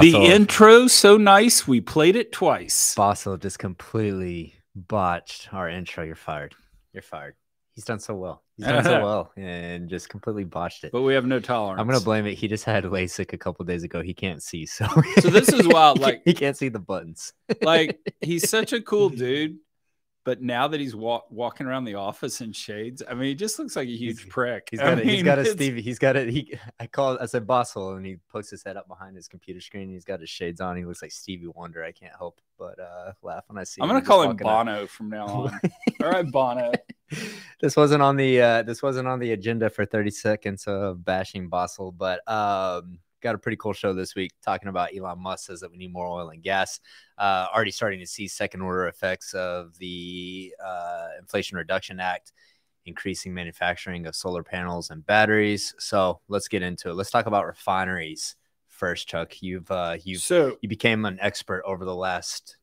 The intro so nice, we played it twice. Bossel just completely botched our intro. You're fired. You're fired. He's done so well. He's done so well and just completely botched it. But we have no tolerance. I'm gonna blame it. He just had LASIK a couple days ago. He can't see, so So this is wild, like- he can't see the buttons. like he's such a cool dude, but now that he's wa- walking around the office in shades, I mean, he just looks like a huge He's- prick. He's got a, he's mean, got a Stevie. He's got a he. I call it. I said Bossel, and he pokes his head up behind his computer screen. He's got his shades on. He looks like Stevie Wonder. I can't help but uh, laugh when I see. Him. I'm gonna call him. Bono from now on. All right, Bono. this wasn't on the uh, this wasn't on the agenda for 30 seconds of bashing Bossel, but um, got a pretty cool show this week talking about Elon Musk says that we need more oil and gas. Uh, already starting to see second order effects of the uh, Inflation Reduction Act increasing manufacturing of solar panels and batteries. So let's get into it. Let's talk about refineries first, Chuck. You've uh, you've So you became an expert over the last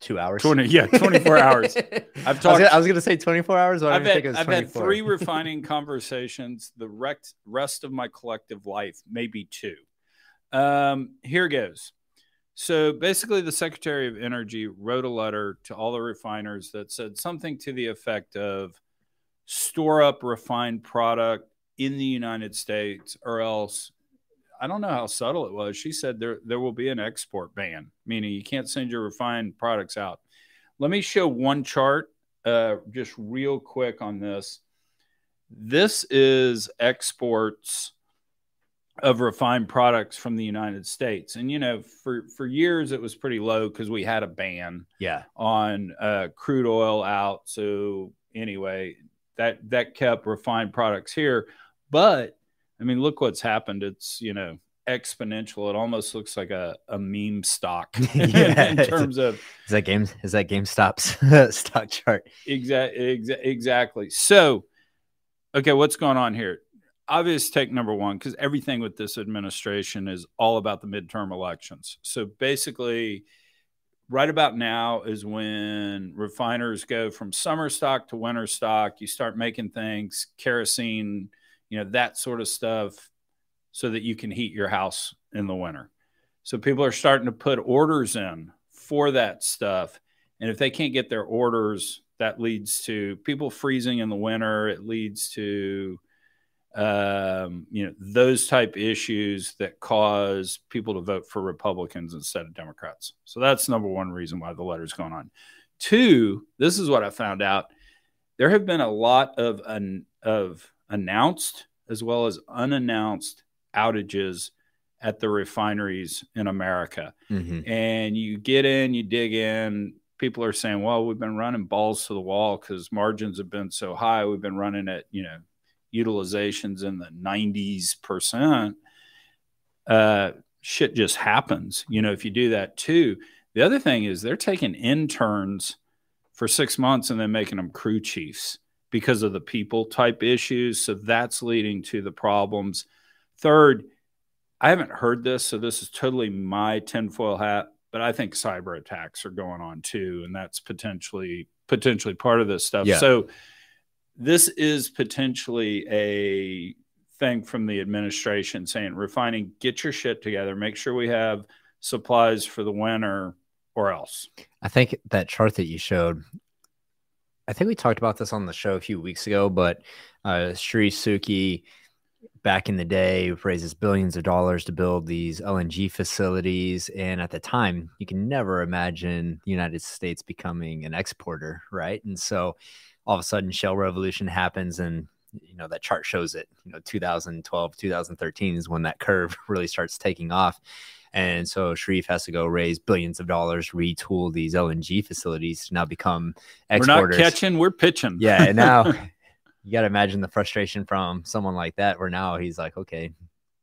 two hours 20, yeah, 24 hours. I've I was, talked. gonna, I was gonna say 24 hours. But I I've didn't had, think it was I've had three refining conversations. The rect, rest of my collective life, maybe two. Um, here goes. So basically, the Secretary of Energy wrote a letter to all the refiners that said something to the effect of store up refined product in the United States, or else I don't know how subtle it was. She said there there will be an export ban, meaning you can't send your refined products out. Let me show one chart uh, just real quick on this. This is exports of refined products from the United States, and you know, for for years it was pretty low because we had a ban yeah, on uh, crude oil out. So anyway, that that kept refined products here. But I mean, look what's happened. It's you know exponential. It almost looks like a, a meme stock Yeah, in terms of is that game? Is that GameStop's stock chart? Exactly. Exa- exactly. So, okay, what's going on here? Obvious take number one, because everything with this administration is all about the midterm elections. So basically, right about now is when refiners go from summer stock to winter stock. You start making things, kerosene, you know, that sort of stuff, so that you can heat your house in the winter. So people are starting to put orders in for that stuff. And if they can't get their orders, that leads to people freezing in the winter. It leads to um, you know those type issues that cause people to vote for Republicans instead of Democrats. So that's number one reason why the letter's going on. Two, this is what I found out. There have been a lot of un, of announced as well as unannounced outages at the refineries in America Mm-hmm. and you get in, you dig in. People are saying, "Well, we've been running balls to the wall because margins have been so high. We've been running at you know utilizations in the 90s percent." Uh, shit just happens, you know. If you do that too, the other thing is they're taking interns for six months and then making them crew chiefs because of the people type issues. So that's leading to the problems. Third, I haven't heard this, so this is totally my tinfoil hat, but I think cyber attacks are going on too, and that's potentially potentially part of this stuff. Yeah. So this is potentially a thing from the administration saying refining, get your shit together, make sure we have supplies for the winter or else. I think that chart that you showed. I think we talked about this on the show a few weeks ago, but uh, Charif Souki back in the day raises billions of dollars to build these LNG facilities. And at the time, you can never imagine the United States becoming an exporter, right? And so all of a sudden, Shale Revolution happens and you know that chart shows it you know 2012 2013 is when that curve really starts taking off and so Charif has to go raise billions of dollars, retool these LNG facilities to now become exporters. We're not catching, we're pitching. Yeah, and now you got to imagine the frustration from someone like that, where now he's like, okay,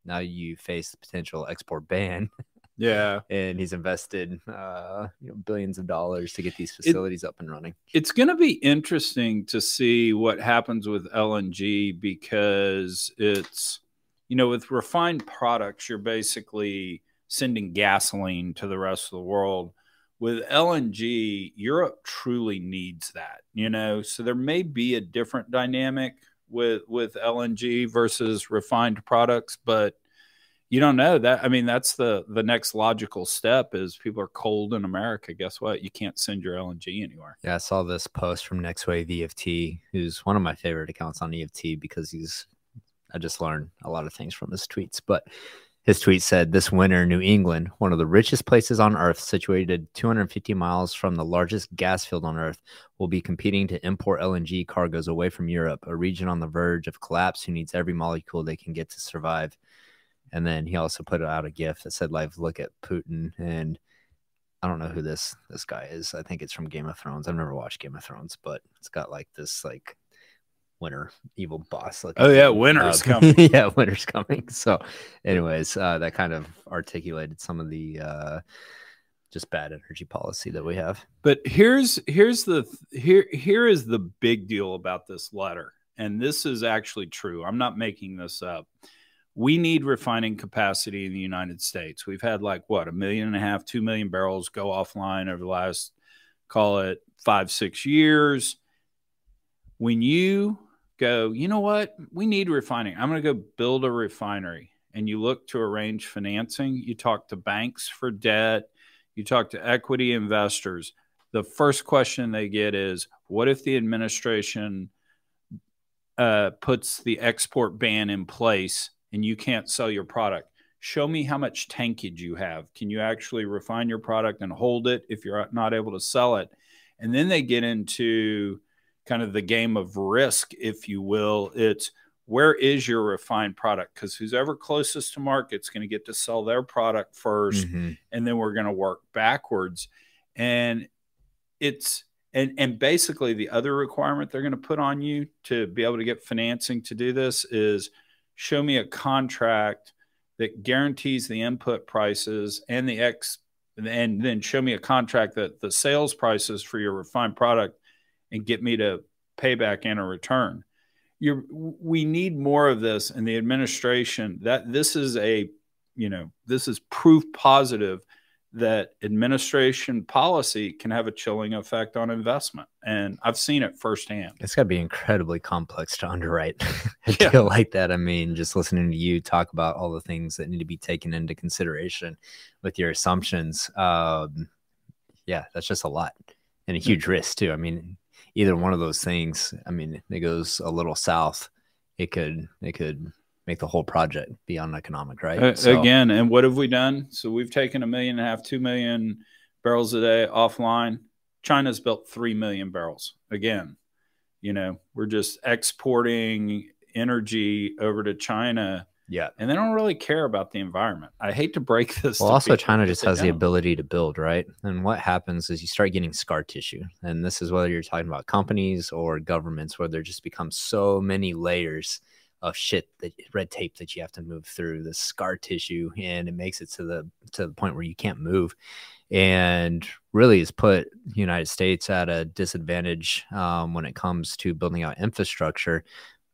now you face the potential export ban, yeah. and he's invested uh, you know, billions of dollars to get these facilities up and running. It's going to be interesting to see what happens with LNG because it's, you know, with refined products, you're basically sending gasoline to the rest of the world. With LNG, Europe truly needs that, you know, so there may be a different dynamic with with LNG versus refined products, but you don't know that. I mean, that's the the next logical step is people are cold in America. Guess what? You can't send your LNG anywhere. Yeah, I saw this post from Next Wave EFT, who's one of my favorite accounts on EFT because he's I just learned a lot of things from his tweets. But his tweet said, This winter, New England, one of the richest places on earth, situated 250 miles from the largest gas field on earth, will be competing to import LNG cargoes away from Europe, a region on the verge of collapse who needs every molecule they can get to survive. And then he also put out a GIF that said, "Live, look at Putin." And I don't know who this this guy is. I think it's from Game of Thrones. I've never watched Game of Thrones, but it's got like this like winter evil boss. Like, Oh yeah, winter's uh, coming. yeah, winter's coming. So, anyways, uh, that kind of articulated some of the uh, just bad energy policy that we have. But here's here's the here here is the big deal about this letter, and this is actually true. I'm not making this up we need refining capacity in the United States. We've had like what a million and a half, two million barrels go offline over the last, call it five, six years. When you go, you know what, we need refining. I'm going to go build a refinery. And you look to arrange financing, you talk to banks for debt, you talk to equity investors. The first question they get is, what if the administration uh, puts the export ban in place and you can't sell your product. Show me how much tankage you have. Can you actually refine your product and hold it if you're not able to sell it? And then they get into kind of the game of risk, if you will. It's where is your refined product? Because who's ever closest to market is going to get to sell their product 1st mm-hmm. and then we're going to work backwards. And it's and and basically the other requirement they're going to put on you to be able to get financing to do this is show me a contract that guarantees the input prices and the X, and then show me a contract that the sales prices for your refined product and get me to pay back in a return. You're, we need more of this in the administration that this is a, you know, this is proof positive that administration policy can have a chilling effect on investment. And I've seen it firsthand. It's got to be incredibly complex to underwrite a yeah. deal like that. I mean, just listening to you talk about all the things that need to be taken into consideration with your assumptions. Um, yeah, that's just a lot and a huge risk, too. I mean, either one of those things, I mean, it goes a little south, it could, it could make the whole project be uneconomic, right? Uh, so, again, and what have we done? So we've taken a million and a half, two million barrels a day offline. China's built three million barrels. Again, you know, we're just exporting energy over to China. Yeah. And they don't really care about the environment. I hate to break this. Well, also, China just has the ability to build, right? And what happens is you start getting scar tissue. And this is whether you're talking about companies or governments, where there just becomes so many layers of shit that red tape that you have to move through the scar tissue and it makes it to the to the point where you can't move and really has put the united states at a disadvantage um, when it comes to building out infrastructure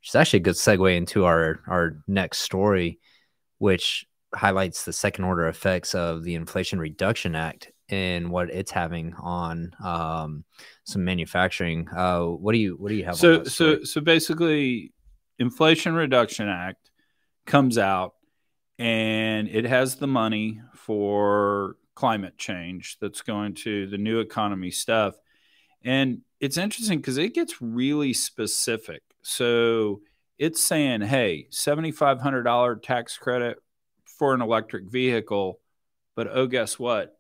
which is actually a good segue into our our next story which highlights the second order effects of the inflation reduction act and what it's having on um, some manufacturing. Uh, what do you what do you have? So so so basically, Inflation Reduction Act comes out and it has the money for climate change that's going to the new economy stuff. And it's interesting because it gets really specific. So it's saying, hey, $7,500 tax credit for an electric vehicle. But oh, guess what?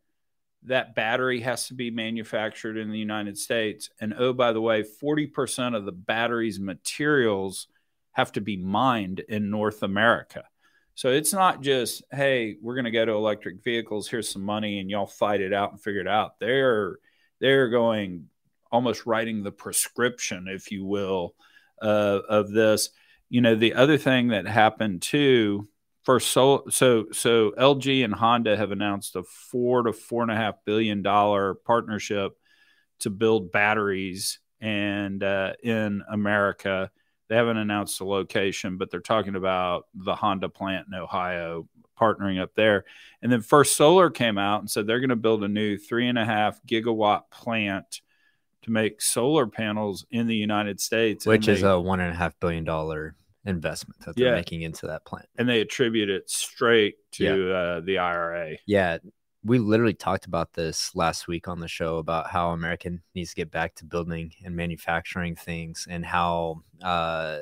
That battery has to be manufactured in the United States. And oh, by the way, 40% of the battery's materials have to be mined in North America. So it's not just, hey, we're going to go to electric vehicles. Here's some money, and y'all fight it out and figure it out. They're they're going almost writing the prescription, if you will, uh, of this. You know, the other thing that happened too. For so so so LG and Honda have announced a four to four and a half billion dollar partnership to build batteries and uh, in America they haven't announced the location, but they're talking about the Honda plant in Ohio partnering up there. And then First Solar came out and said they're going to build a new three and a half gigawatt plant to make solar panels in the United States, which is a one and a half billion dollar investment that they're Yeah. making into that plant. and they attribute it straight to Yeah. uh, the IRA. Yeah, we literally talked about this last week on the show about how America needs to get back to building and manufacturing things, and how uh,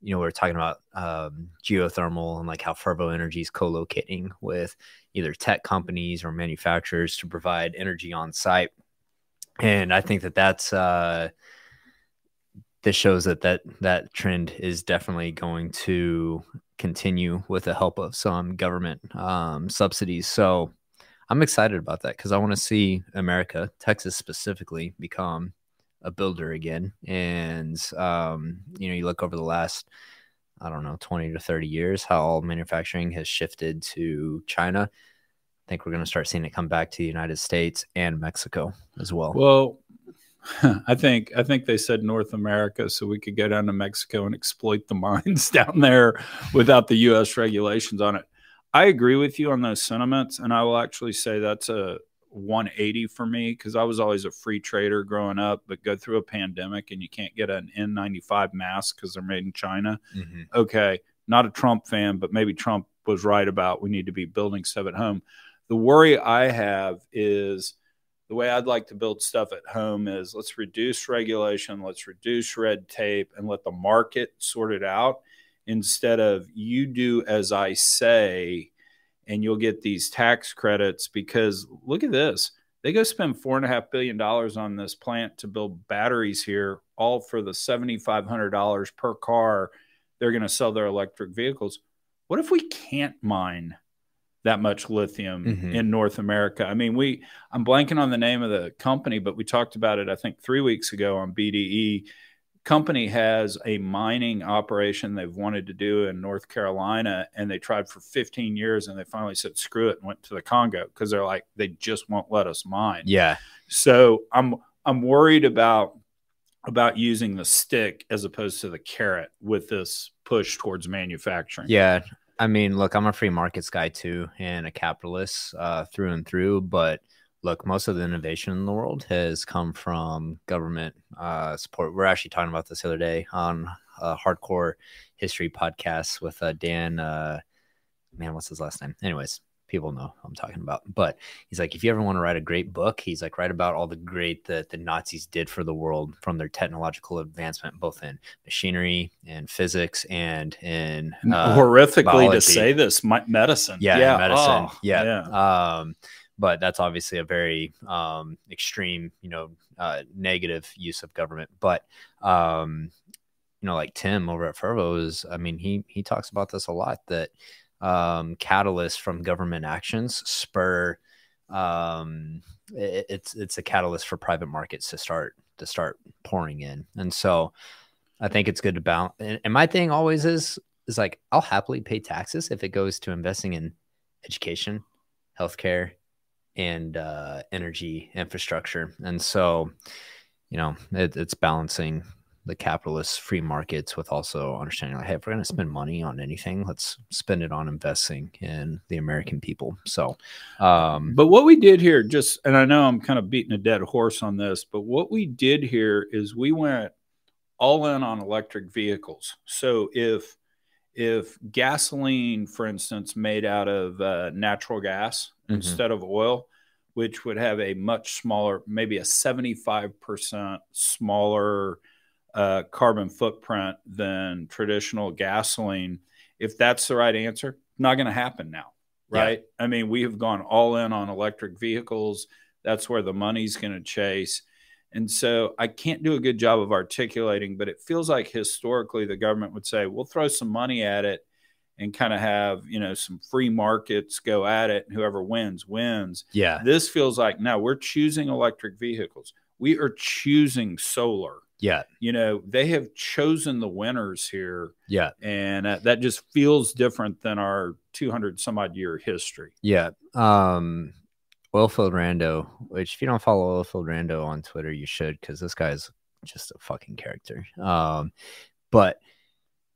you know we are talking about um, geothermal and like how Fervo Energy is co-locating with either tech companies or manufacturers to provide energy on site, and I think that that's. Uh, this shows that that that trend is definitely going to continue with the help of some government um, subsidies. So I'm excited about that because I want to see America, Texas specifically, become a builder again. And um, you know, you look over the last, I don't know, 20 to 30 years, how all manufacturing has shifted to China. I think we're going to start seeing it come back to the United States and Mexico as well. Well, I think I think they said North America, so we could go down to Mexico and exploit the mines down there without the U.S. regulations on it. I agree with you on those sentiments, and I will actually say that's a 180 for me because I was always a free trader growing up, but go through a pandemic and you can't get an N95 mask because they're made in China. Mhm. okay, not a Trump fan, but maybe Trump was right about we need to be building stuff at home. The worry I have is the way I'd like to build stuff at home is let's reduce regulation, let's reduce red tape, and let the market sort it out instead of you do as I say and you'll get these tax credits because look at this. They go spend four and a half billion dollars on this plant to build batteries here, all for the seventy-five hundred dollars per car they're going to sell their electric vehicles. What if we can't mine that much lithium Mhm. in North America? I mean, we I'm blanking on the name of the company, but we talked about it I think 3 weeks ago on BDE. Company has a mining operation they've wanted to do in North Carolina and they tried for 15 years and they finally said screw it and went to the Congo because they're like they just won't let us mine. Yeah. So I'm I'm worried about about using the stick as opposed to the carrot with this push towards manufacturing. Yeah. I mean, look, I'm a free markets guy too, and a capitalist uh, through and through. But look, most of the innovation in the world has come from government uh, support. We're actually talking about this the other day on a hardcore history podcast with uh, Dan. Uh, man, what's his last name? Anyways, people know who I'm talking about. But he's like, if you ever want to write a great book, he's like, write about all the great that the Nazis did for the world from their technological advancement, both in machinery and physics and in uh, Horrifically biology. to say this, medicine. yeah, yeah, medicine. oh, yeah. Um, but that's obviously a very um, extreme, you know, uh, negative use of government. But um, you know, like Tim over at Fervo is, I mean, he he talks about this a lot that um, catalysts from government actions spur. Um, it, it's it's a catalyst for private markets to start to start pouring in, and so I think it's good to balance. And, and my thing always is is like I'll happily pay taxes if it goes to investing in education, healthcare, and uh, energy infrastructure. And so, you know, it, it's balancing the capitalist free markets with also understanding like, hey, if we're going to spend money on anything, let's spend it on investing in the American people. So, um, But what we did here, just and I know I'm kind of beating a dead horse on this, but what we did here is we went all in on electric vehicles. So if if gasoline, for instance, made out of uh, natural gas Mhm. instead of oil, which would have a much smaller, maybe a 75% smaller uh, carbon footprint than traditional gasoline, if that's the right answer, not going to happen now, Yeah. right? I mean, we have gone all in on electric vehicles. That's where the money's going to chase. And so I can't do a good job of articulating, but it feels like historically the government would say, we'll throw some money at it and kind of have, you know, some free markets go at it and whoever wins, wins. yeah, This feels like now we're choosing electric vehicles. We are choosing solar. Yeah, You know, they have chosen the winners here, yeah, and uh, that just feels different than our 200 some odd year history. yeah. Um, Oilfield Rando, which if you don't follow Oilfield Rando on Twitter, you should because this guy's just a fucking character. Um, but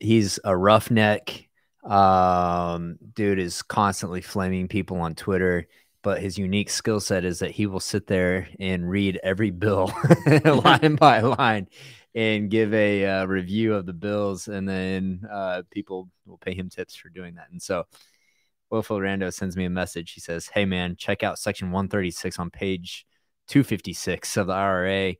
he's a roughneck. Um, dude is constantly flaming people on Twitter. But his unique skill set is that he will sit there and read every bill line by line. and give a uh, review of the bills, and then uh, people will pay him tips for doing that. And so, Oilfield Rando sends me a message. He says, "Hey man, check out section 136 on page 256 of the IRA."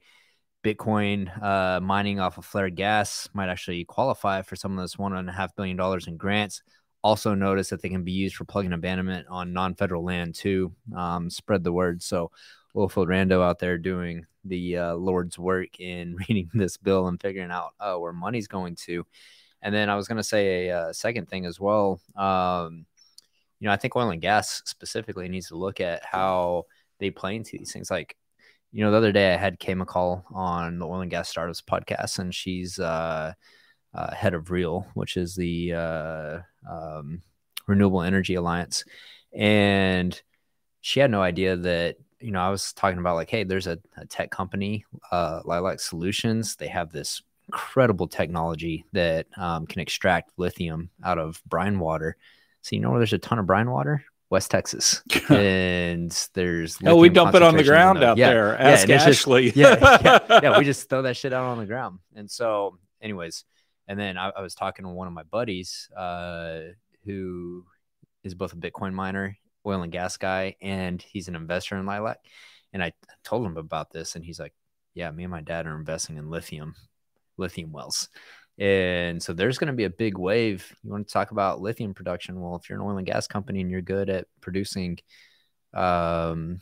Bitcoin uh, mining off of flared gas might actually qualify for some of this one and a half billion dollars in grants. Also, notice that they can be used for plug-in abandonment on non-federal land too. Um, spread the word. So, Oilfield Rando out there doing the uh, Lord's work in reading this bill and figuring out uh, where money's going to. And then I was going to say a, a, uh, second thing as well. Um, you know, I think oil and gas specifically needs to look at how they play into these things. Like you know, the other day I had Kay McCall on the Oil and Gas Startups podcast, and she's uh, uh, head of REAL, which is the uh, um, Renewable Energy Alliance, and she had no idea that you know I was talking about like, hey, there's a, a tech company, uh, Lilac Solutions. They have this incredible technology that um, can extract lithium out of brine water. So you know where there's a ton of brine water? West Texas, and there's oh, we dump it on the ground out yeah, there. Ask yeah, Ashley. Just, yeah, yeah, yeah, we just throw that shit out on the ground. And so, anyways, and then I, I was talking to one of my buddies uh, who is both a Bitcoin miner, oil and gas guy, and he's an investor in Lilac. And I told him about this, and he's like, "Yeah, me and my dad are investing in lithium, lithium wells." And so there's going to be a big wave. You want to talk about lithium production? Well, if you're an oil and gas company and you're good at producing um,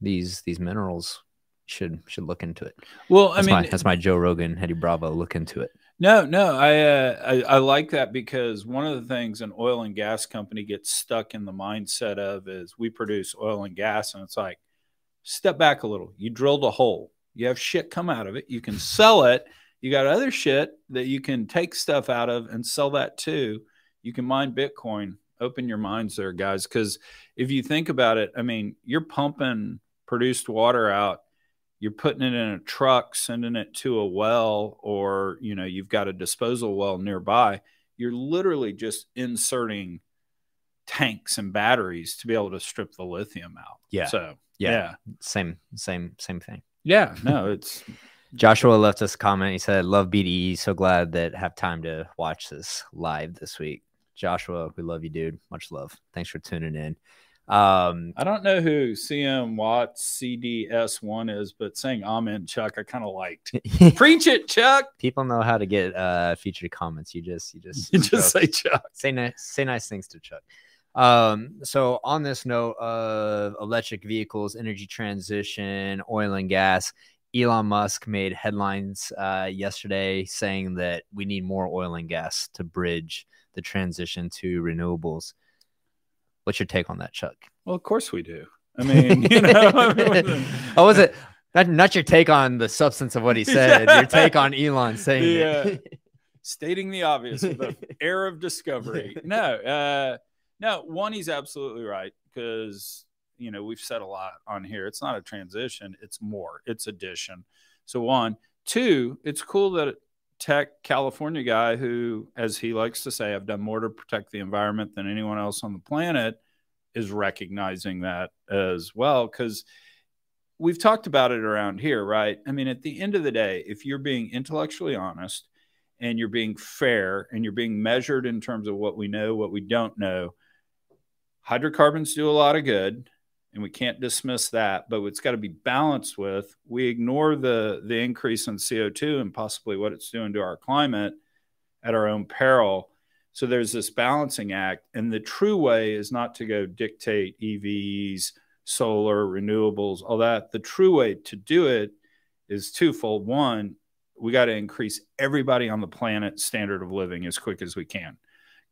these these minerals, should should look into it. Well, I that's mean, my, that's my Joe Rogan, Eddie Bravo. Look into it. No, no, I, uh, I I like that because one of the things an oil and gas company gets stuck in the mindset of is we produce oil and gas, and it's like step back a little. You drilled a hole. You have shit come out of it. You can sell it you got other shit that you can take stuff out of and sell that too. You can mine Bitcoin. Open your minds there, guys. Because if you think about it, I mean, you're pumping produced water out you're putting it in a truck sending it to a well or you know you've got a disposal well nearby you're literally just inserting tanks and batteries to be able to strip the lithium out yeah so yeah, yeah. same same same thing yeah no it's Joshua left us a comment. He said, "Love BDE. So glad that have time to watch this live this week." Joshua, we love you, dude. Much love. Thanks for tuning in. Um, I don't know who CM Watts CDS one is, but saying Amen Chuck, I kind of liked. Preach it, Chuck. People know how to get uh featured comments. You just you just you just say Chuck. Say nice say nice things to Chuck. Um, so on this note of electric vehicles, energy transition, oil and gas, Elon Musk made headlines uh, yesterday saying that we need more oil and gas to bridge the transition to renewables. What's your take on that, Chuck? Well, of course we do. I mean, you know, oh, was it not, not your take on the substance of what he said? Your take on Elon saying yeah. stating the obvious the air of discovery. No, uh, no. One, he's absolutely right because you know we've said a lot on here it's not a transition it's more it's addition so one two it's cool that tech california guy who as he likes to say i've done more to protect the environment than anyone else on the planet is recognizing that as well. Because we've talked about it around here right? I mean at the end of the day if you're being intellectually honest and you're being fair and you're being measured in terms of what we know what we don't know hydrocarbons do a lot of good and we can't dismiss that but it's got to be balanced with we ignore the the increase in co2 and possibly what it's doing to our climate at our own peril. So there's this balancing act and the true way is not to go dictate evs solar renewables all that. The true way to do it is twofold. One we got to increase everybody on the planet standard of living as quick as we can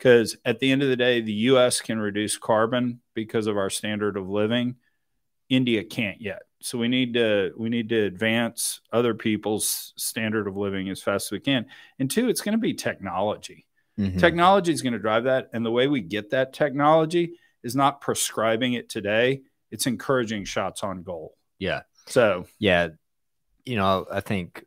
because at the end of the day, the US can reduce carbon because of our standard of living. India can't yet. So we need to we need to advance other people's standard of living as fast as we can. And two, it's going to be technology. Mm-hmm. Technology is going to drive that. And the way we get that technology is not prescribing it today, it's encouraging shots on goal. Yeah. So, yeah, you know, I think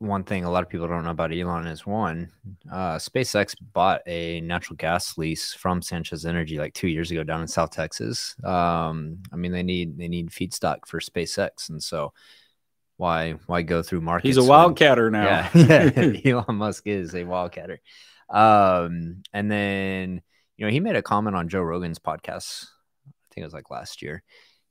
one thing a lot of people don't know about Elon is one, uh, SpaceX bought a natural gas lease from Sanchez Energy like two years ago down in South Texas. Um, I mean, they need they need feedstock for SpaceX, and so why why go through markets? He's a wildcatter now. Yeah, yeah. Elon Musk is a wildcatter. Um, and then you know he made a comment on Joe Rogan's podcast. I think it was like last year,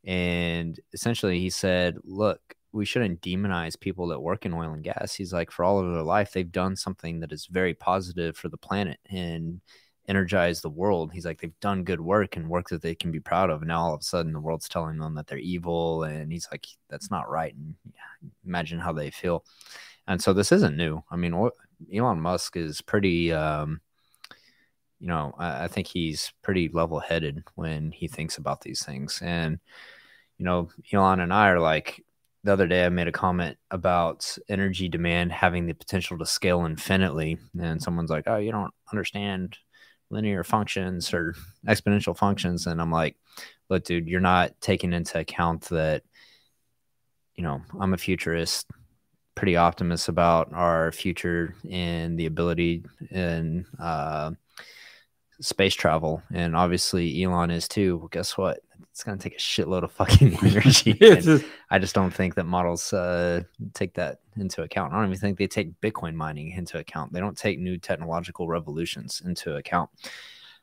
and essentially he said, "Look, we shouldn't demonize people that work in oil and gas." He's like, for all of their life, they've done something that is very positive for the planet and energize the world. He's like, they've done good work and work that they can be proud of. And now all of a sudden, the world's telling them that they're evil, and he's like, that's not right. And imagine how they feel. And so this isn't new. I mean, Elon Musk is pretty, um, you know, I, I think he's pretty level headed when he thinks about these things. And, you know, Elon and I are like, the other day I made a comment about energy demand having the potential to scale infinitely. And someone's like, oh, you don't understand linear functions or exponential functions. And I'm like, look, dude, you're not taking into account that, you know, I'm a futurist pretty optimistic about our future and the ability in uh, space travel. And obviously, Elon is too. Well, guess what? It's going to take a shitload of fucking energy. and I just don't think that models uh, take that into account. I don't even think they take Bitcoin mining into account. They don't take new technological revolutions into account.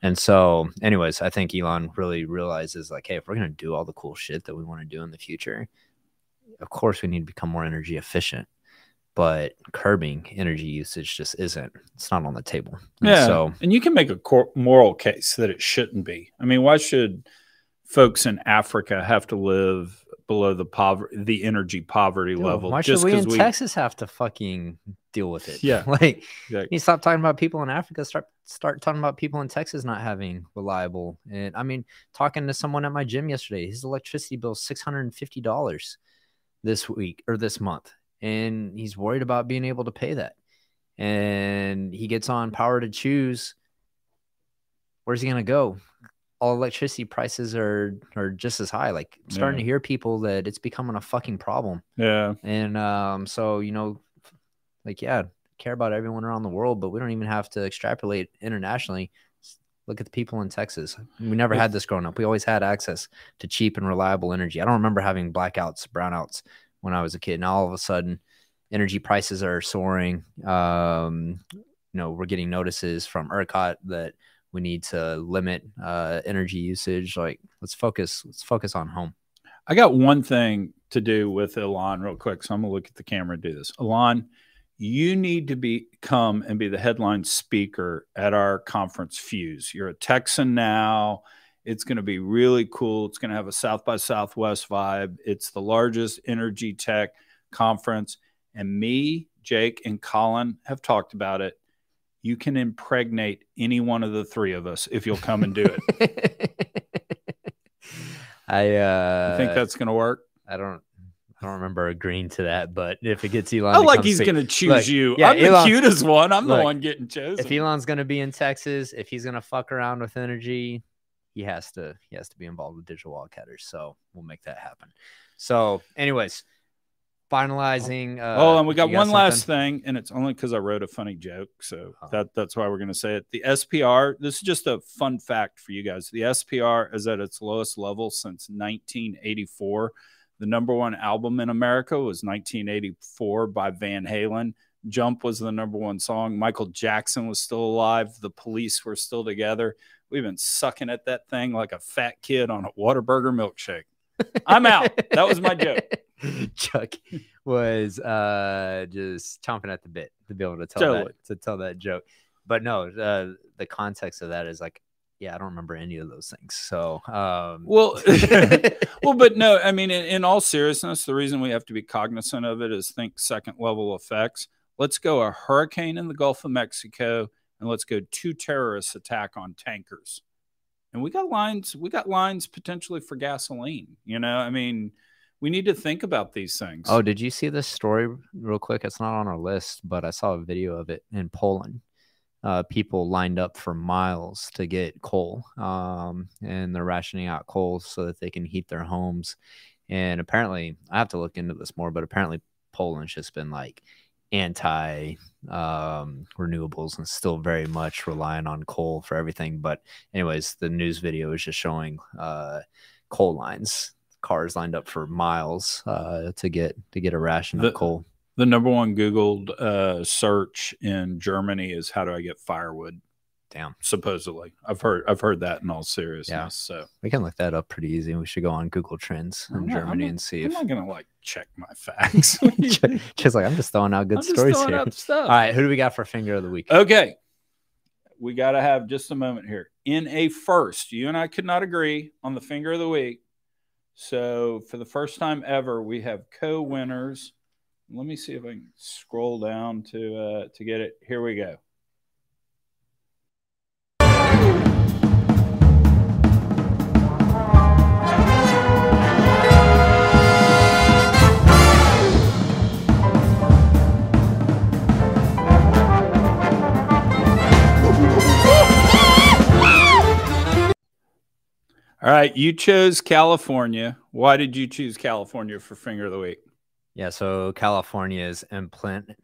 And so, anyways, I think Elon really realizes like, hey, if we're going to do all the cool shit that we want to do in the future, of course, we need to become more energy efficient but curbing energy usage just isn't it's not on the table and yeah so and you can make a moral case that it shouldn't be i mean why should folks in africa have to live below the poverty the energy poverty Dude, level why should we in we texas have to fucking deal with it Yeah. like Yeah. you stop talking about people in africa start start talking about people in texas not having reliable and i mean talking to someone at my gym yesterday his electricity bill is $650 this week or this month and he's worried about being able to pay that and he gets on power to choose where's he to go all electricity prices are are just as high. Like I'm starting Yeah. to hear people that it's becoming a fucking problem. Yeah. And um so you know like yeah care about everyone around the world but we don't even have to extrapolate internationally. Look at the people in texas. We never had this growing up. We always had access to cheap and reliable energy. I don't remember having blackouts brownouts when i was a kid. And all of a sudden energy prices are soaring. Um you know we're getting notices from ercot that we need to limit uh energy usage like let's focus let's focus on home I got one thing to do with Elon real quick. So I'm gonna look at the camera and do this. Elon, you need to be come and be the headline speaker at our conference Fuse. You're a Texan now. It's going to be really cool. It's going to have a South by Southwest vibe. It's the largest energy tech conference. And me, Jake, and Colin have talked about it. You can impregnate any one of the three of us if you'll come and do it. I uh You think that's going to work? I don't I don't remember agreeing to that, but if it gets Elon, I to like he's going to choose Look, you. yeah, I'm the cutest one. I'm the one getting chosen. if Elon's gonna be in Texas, if he's gonna fuck around with energy, he has to he has to be involved with digital wildcatters. So we'll make that happen. So, anyways, finalizing. Uh, oh, and we got one last thing, and it's only because I wrote a funny joke, so Oh. that that's why we're going to say it. The SPR. This is just a fun fact for you guys. The SPR is at its lowest level since 1984. The number one album in America was 1984 by Van Halen. Jump was the number one song. Michael Jackson was still alive. The police were still together. We've been sucking at that thing like a fat kid on a Whataburger milkshake. I'm out. That was my joke. Chuck was uh just chomping at the bit to be able to tell Totally. that to tell that joke. But no, uh, the context of that is like, yeah, I don't remember any of those things. So, um, Well, well, but no, I mean, in, in all seriousness, the reason we have to be cognizant of it is think second level effects. Let's go a hurricane in the Gulf of Mexico, and let's go two terrorists attack on tankers, and we got lines. We got lines potentially for gasoline. You know, I mean, we need to think about these things. Oh, did you see this story real quick? It's not on our list, but I saw a video of it in Poland. Uh, people lined up for miles to get coal, um, and they're rationing out coal so that they can heat their homes. And apparently, I have to look into this more, but apparently, Poland's just been like anti um, renewables and still very much relying on coal for everything. But, anyways, the news video is just showing uh, coal lines cars lined up for miles uh, to get to get a ration The- of coal. The number one Googled uh, search in Germany is how do I get firewood? Damn, Supposedly, I've heard I've heard that in all seriousness. Yeah. So we can look that up pretty easy. We should go on Google Trends in Germany not- and see I'm if. not gonna like check my facts. Just like I'm just throwing out good I'm stories here. All right, who do we got for finger of the week? Okay. We got to have just a moment here. In a first, you and I could not agree on the finger of the week. So, for the first time ever, we have co winners. Let me see if I can scroll down to uh, to get it. Here we go. All right, you chose California. Why did you choose California for finger of the week? Yeah, so California has implanted,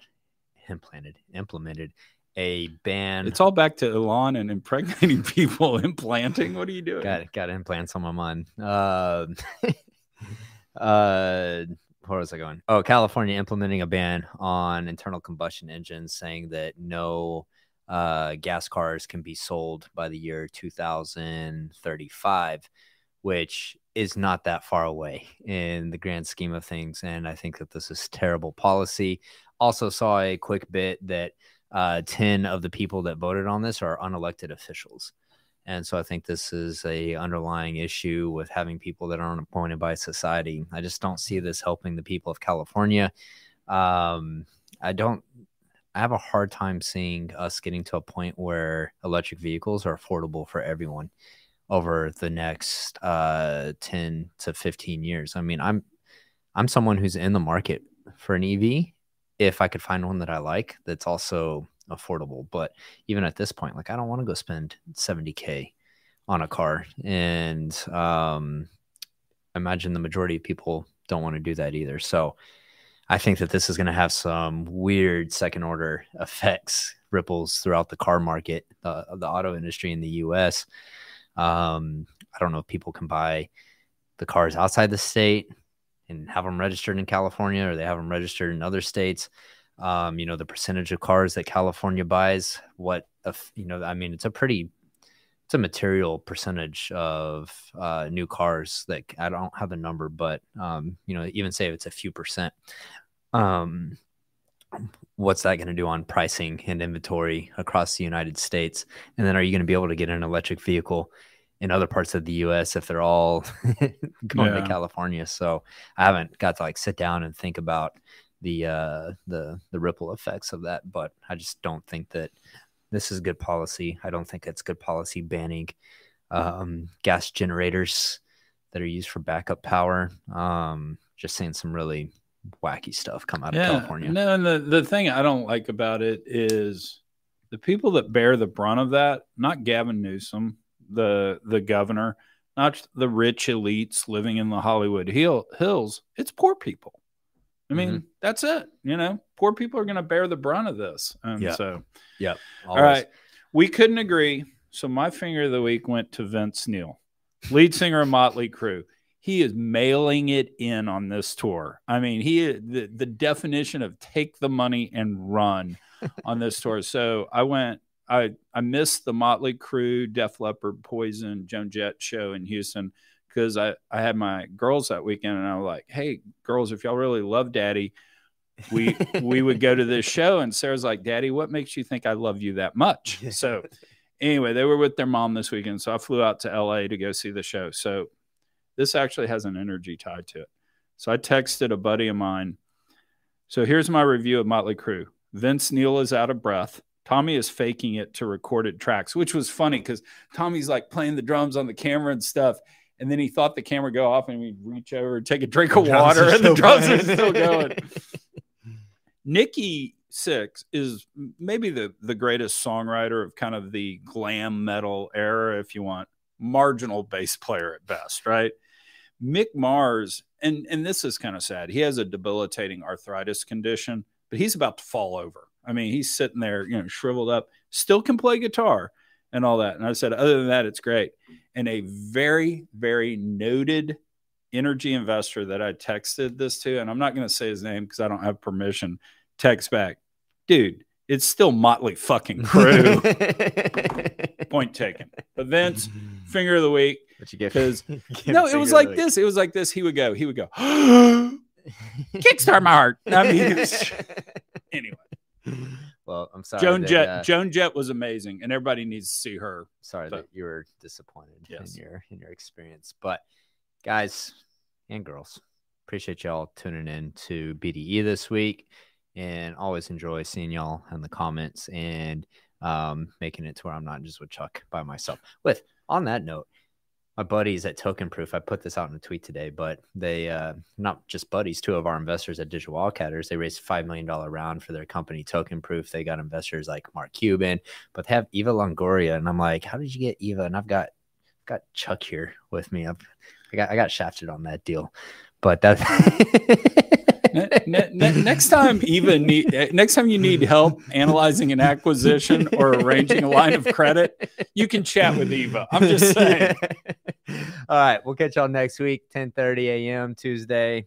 implanted, implemented a ban. It's all back to Elon and impregnating people, implanting. What are you doing? got got implants on my mind. Uh, uh, where was I going? Oh, California implementing a ban on internal combustion engines, saying that no uh, gas cars can be sold by the year 2035, which is not that far away in the grand scheme of things. And I think that this is terrible policy. Also, saw a quick bit that uh, 10 of the people that voted on this are unelected officials. And so I think this is a underlying issue with having people that aren't appointed by society. I just don't see this helping the people of California. Um, I don't. I have a hard time seeing us getting to a point where electric vehicles are affordable for everyone over the next uh, 10 to 15 years. I mean, I'm I'm someone who's in the market for an EV if I could find one that I like that's also affordable. But even at this point, like I don't want to go spend 70k on a car, and um, imagine the majority of people don't want to do that either. So I think that this is going to have some weird second order effects, ripples throughout the car market, uh, the auto industry in the U.S. Um, I don't know if people can buy the cars outside the state and have them registered in California, or they have them registered in other states um, you know, the percentage of cars that California buys, what, if, you know, I mean, it's a pretty, it's a material percentage of uh, new cars that I don't have the number, but, um, you know, even say it's a few percent, um, what's that going to do on pricing and inventory across the United States? And then are you going to be able to get an electric vehicle in other parts of the US if they're all going Yeah. to California? So I haven't got to like sit down and think about the uh the the ripple effects of that but i just don't think that this is good policy. I don't think it's good policy banning um gas generators that are used for backup power. Um just seeing some really wacky stuff come out of california. No, and the, the thing I don't like about it is the people that bear the brunt of that, not Gavin Newsom, the the governor, not the rich elites living in the Hollywood hill, hills, it's poor people. I mean, Mm-hmm. that's it. You know, poor people are going to bear the brunt of this. And Yeah. so, yep all right, we couldn't agree. So my finger of the week went to Vince Neil, lead singer of Motley Crue. He is mailing it in on this tour. I mean, he the, the definition of take the money and run on this tour. So I went. I I missed the Motley Crue, Def Leppard, Poison, Joan Jett show in Houston because I I had my girls that weekend and I was like, hey girls, if y'all really love Daddy, we we would go to this show and Sarah's like, Daddy, what makes you think I love you that much? So anyway, they were with their mom this weekend. So I flew out to LA to go see the show. So this actually has an energy tied to it. So I texted a buddy of mine. So here's my review of Motley Crue. Vince Neil is out of breath. Tommy is faking it to recorded tracks, which was funny because Tommy's like playing the drums on the camera and stuff. And then he thought the camera would go off and we'd reach over and take a drink of water and the still drums are still going. Nikki Sixx is maybe the the greatest songwriter of kind of the glam metal era, if you want, marginal bass player at best, right? Mick Mars, and and this is kind of sad. He has a debilitating arthritis condition, but he's about to fall over. I mean, he's sitting there, you know, shriveled up, still can play guitar and all that. And I said, other than that, it's great. And a very, very noted energy investor that I texted this to, and I'm not going to say his name because I don't have permission, text back, dude, it's still Motley fucking crew. Point taken. But Vince, finger of the week. What you get? Because no, it was like this. It was like this. He would go. He would go. Kickstart my heart. I mean, anyway, well, I'm sorry. Joan that, Jett. uh, Joan Jett was amazing, and everybody needs to see her. sorry that you were disappointed Yes. in your in your experience, but guys and girls, appreciate y'all tuning in to BDE this week, and always enjoy seeing y'all in the comments and um, making it to where I'm not just with Chuck by myself. With on that note, my buddies at Token Proof, I put this out in a tweet today, but they uh, not just buddies, two of our investors at Digital Wildcatters, they raised five million dollar round for their company Token Proof. They got investors like Mark Cuban, but they have Eva Longoria, and I'm like, how did you get Eva? And I've got got Chuck here with me. I've, I got I got shafted on that deal, but that. Ne- ne- ne- next time, Eva need eh, next time you need help analyzing an acquisition or arranging a line of credit, you can chat with Eva. I'm just saying. All right, we'll catch y'all next week, 10:30 a.m. Tuesday.